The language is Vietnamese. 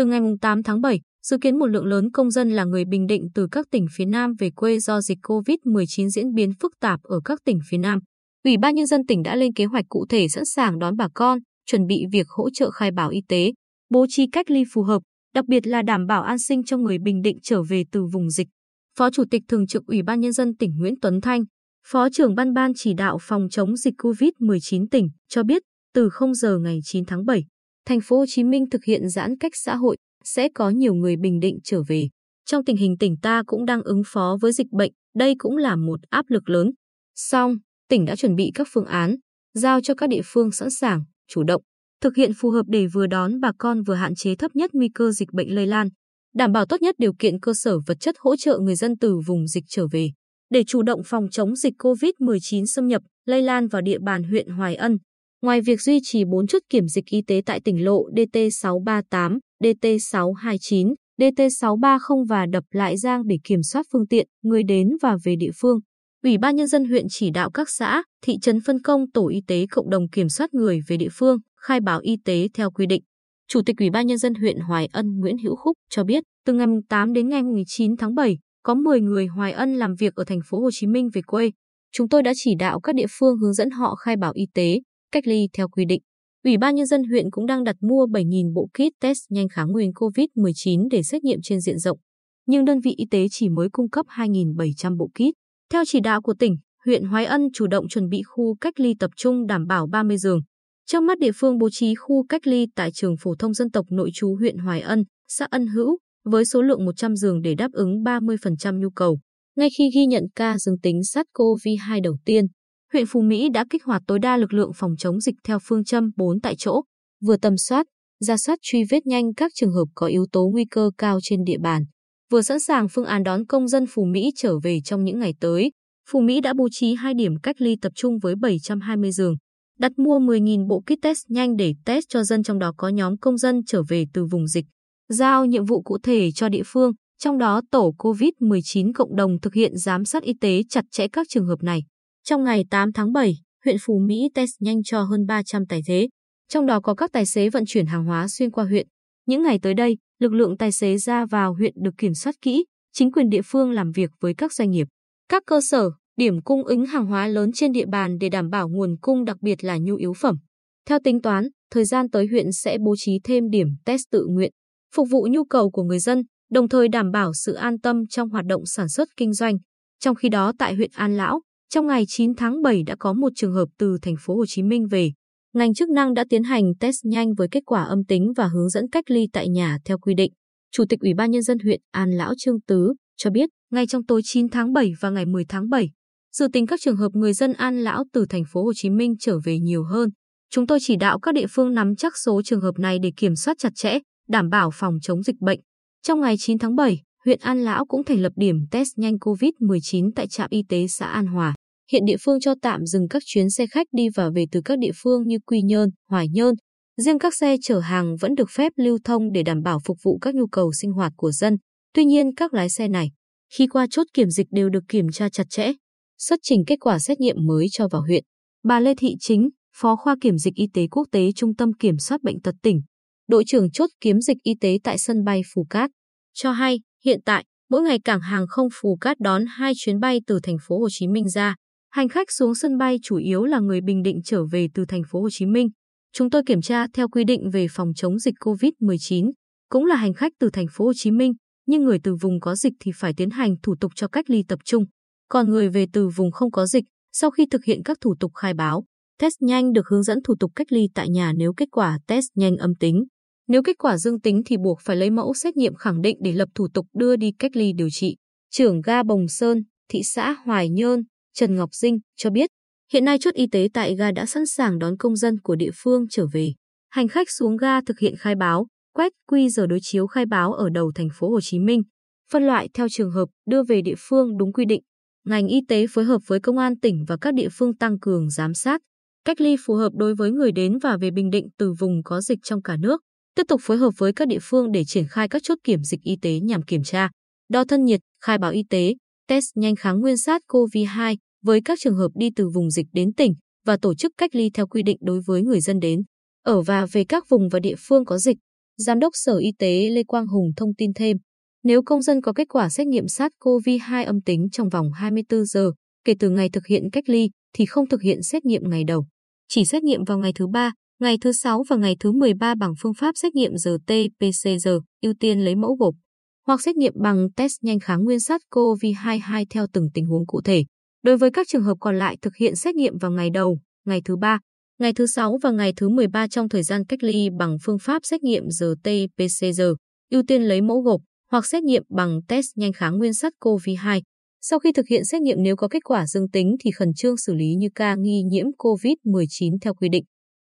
Từ ngày 8 tháng 7, dự kiến một lượng lớn công dân là người Bình Định từ các tỉnh phía Nam về quê do dịch COVID-19 diễn biến phức tạp ở các tỉnh phía Nam. Ủy ban Nhân dân tỉnh đã lên kế hoạch cụ thể sẵn sàng đón bà con, chuẩn bị việc hỗ trợ khai báo y tế, bố trí cách ly phù hợp, đặc biệt là đảm bảo an sinh cho người Bình Định trở về từ vùng dịch. Phó Chủ tịch Thường trực Ủy ban Nhân dân tỉnh Nguyễn Tuấn Thanh, Phó trưởng ban ban chỉ đạo phòng chống dịch COVID-19 tỉnh cho biết, từ 0 giờ ngày 9 tháng 7, thành phố Hồ Chí Minh thực hiện giãn cách xã hội, sẽ có nhiều người Bình Định trở về. Trong tình hình tỉnh ta cũng đang ứng phó với dịch bệnh, đây cũng là một áp lực lớn. Song, tỉnh đã chuẩn bị các phương án, giao cho các địa phương sẵn sàng, chủ động, thực hiện phù hợp để vừa đón bà con vừa hạn chế thấp nhất nguy cơ dịch bệnh lây lan, đảm bảo tốt nhất điều kiện cơ sở vật chất hỗ trợ người dân từ vùng dịch trở về. Để chủ động phòng chống dịch COVID-19 xâm nhập, lây lan vào địa bàn huyện Hoài Ân, ngoài việc duy trì 4 chốt kiểm dịch y tế tại tỉnh lộ DT638, DT629, DT630 và đập lại giang để kiểm soát phương tiện, người đến và về địa phương, Ủy ban Nhân dân huyện chỉ đạo các xã, thị trấn phân công tổ y tế cộng đồng kiểm soát người về địa phương, khai báo y tế theo quy định. Chủ tịch Ủy ban Nhân dân huyện Hoài Ân Nguyễn Hữu Khúc cho biết, từ ngày 8 đến ngày 19 tháng 7, có 10 người Hoài Ân làm việc ở thành phố Hồ Chí Minh về quê. Chúng tôi đã chỉ đạo các địa phương hướng dẫn họ khai báo y tế, cách ly theo quy định. Ủy ban Nhân dân huyện cũng đang đặt mua 7.000 bộ kit test nhanh kháng nguyên COVID-19 để xét nghiệm trên diện rộng. Nhưng đơn vị y tế chỉ mới cung cấp 2.700 bộ kit. Theo chỉ đạo của tỉnh, huyện Hoài Ân chủ động chuẩn bị khu cách ly tập trung đảm bảo 30 giường. Trong mắt địa phương bố trí khu cách ly tại trường phổ thông dân tộc nội trú huyện Hoài Ân, xã Ân Hữu, với số lượng 100 giường để đáp ứng 30% nhu cầu. Ngay khi ghi nhận ca dương tính SARS-CoV-2 đầu tiên, huyện Phú Mỹ đã kích hoạt tối đa lực lượng phòng chống dịch theo phương châm 4 tại chỗ, vừa tầm soát, ra soát truy vết nhanh các trường hợp có yếu tố nguy cơ cao trên địa bàn, vừa sẵn sàng phương án đón công dân Phú Mỹ trở về trong những ngày tới. Phú Mỹ đã bố trí hai điểm cách ly tập trung với 720 giường, đặt mua 10.000 bộ kit test nhanh để test cho dân trong đó có nhóm công dân trở về từ vùng dịch. Giao nhiệm vụ cụ thể cho địa phương, trong đó tổ COVID-19 cộng đồng thực hiện giám sát y tế chặt chẽ các trường hợp này. Trong ngày 8 tháng 7, huyện Phú Mỹ test nhanh cho hơn 300 tài xế, trong đó có các tài xế vận chuyển hàng hóa xuyên qua huyện. Những ngày tới đây, lực lượng tài xế ra vào huyện được kiểm soát kỹ, chính quyền địa phương làm việc với các doanh nghiệp, các cơ sở, điểm cung ứng hàng hóa lớn trên địa bàn để đảm bảo nguồn cung đặc biệt là nhu yếu phẩm. Theo tính toán, thời gian tới huyện sẽ bố trí thêm điểm test tự nguyện, phục vụ nhu cầu của người dân, đồng thời đảm bảo sự an tâm trong hoạt động sản xuất kinh doanh. Trong khi đó tại huyện An Lão, trong ngày 9 tháng 7 đã có một trường hợp từ thành phố Hồ Chí Minh về. Ngành chức năng đã tiến hành test nhanh với kết quả âm tính và hướng dẫn cách ly tại nhà theo quy định. Chủ tịch Ủy ban Nhân dân huyện An Lão Trương Tứ cho biết, ngay trong tối 9 tháng 7 và ngày 10 tháng 7, dự tính các trường hợp người dân An Lão từ thành phố Hồ Chí Minh trở về nhiều hơn. Chúng tôi chỉ đạo các địa phương nắm chắc số trường hợp này để kiểm soát chặt chẽ, đảm bảo phòng chống dịch bệnh. Trong ngày 9 tháng 7, huyện An Lão cũng thành lập điểm test nhanh COVID-19 tại trạm y tế xã An Hòa. Hiện địa phương cho tạm dừng các chuyến xe khách đi và về từ các địa phương như Quy Nhơn, Hoài Nhơn. Riêng các xe chở hàng vẫn được phép lưu thông để đảm bảo phục vụ các nhu cầu sinh hoạt của dân. Tuy nhiên các lái xe này, khi qua chốt kiểm dịch đều được kiểm tra chặt chẽ, xuất trình kết quả xét nghiệm mới cho vào huyện. Bà Lê Thị Chính, Phó khoa kiểm dịch y tế quốc tế Trung tâm Kiểm soát Bệnh tật tỉnh, đội trưởng chốt kiểm dịch y tế tại sân bay Phù Cát, cho hay hiện tại mỗi ngày cảng hàng không Phù Cát đón hai chuyến bay từ thành phố Hồ Chí Minh ra. Hành khách xuống sân bay chủ yếu là người Bình Định trở về từ thành phố Hồ Chí Minh. Chúng tôi kiểm tra theo quy định về phòng chống dịch COVID-19, cũng là hành khách từ thành phố Hồ Chí Minh, nhưng người từ vùng có dịch thì phải tiến hành thủ tục cho cách ly tập trung. Còn người về từ vùng không có dịch, sau khi thực hiện các thủ tục khai báo, test nhanh được hướng dẫn thủ tục cách ly tại nhà nếu kết quả test nhanh âm tính. Nếu kết quả dương tính thì buộc phải lấy mẫu xét nghiệm khẳng định để lập thủ tục đưa đi cách ly điều trị. Trưởng ga Bồng Sơn, thị xã Hoài Nhơn, Trần Ngọc Dinh cho biết, hiện nay chốt y tế tại ga đã sẵn sàng đón công dân của địa phương trở về. Hành khách xuống ga thực hiện khai báo, quét quy giờ đối chiếu khai báo ở đầu thành phố Hồ Chí Minh, phân loại theo trường hợp đưa về địa phương đúng quy định. Ngành y tế phối hợp với công an tỉnh và các địa phương tăng cường giám sát, cách ly phù hợp đối với người đến và về Bình Định từ vùng có dịch trong cả nước. Tiếp tục phối hợp với các địa phương để triển khai các chốt kiểm dịch y tế nhằm kiểm tra, đo thân nhiệt, khai báo y tế, test nhanh kháng nguyên SARS-CoV-2 với các trường hợp đi từ vùng dịch đến tỉnh và tổ chức cách ly theo quy định đối với người dân đến, ở và về các vùng và địa phương có dịch. Giám đốc Sở Y tế Lê Quang Hùng thông tin thêm, nếu công dân có kết quả xét nghiệm SARS-CoV-2 âm tính trong vòng 24 giờ kể từ ngày thực hiện cách ly thì không thực hiện xét nghiệm ngày đầu. Chỉ xét nghiệm vào ngày thứ 3, ngày thứ 6 và ngày thứ 13 bằng phương pháp xét nghiệm RT-PCR, ưu tiên lấy mẫu gộp, hoặc xét nghiệm bằng test nhanh kháng nguyên SARS-CoV-2 theo từng tình huống cụ thể. Đối với các trường hợp còn lại thực hiện xét nghiệm vào ngày đầu, ngày thứ ba, ngày thứ sáu và ngày thứ 13 trong thời gian cách ly bằng phương pháp xét nghiệm RT-PCR, ưu tiên lấy mẫu gộp hoặc xét nghiệm bằng test nhanh kháng nguyên SARS-CoV-2. Sau khi thực hiện xét nghiệm nếu có kết quả dương tính thì khẩn trương xử lý như ca nghi nhiễm COVID-19 theo quy định.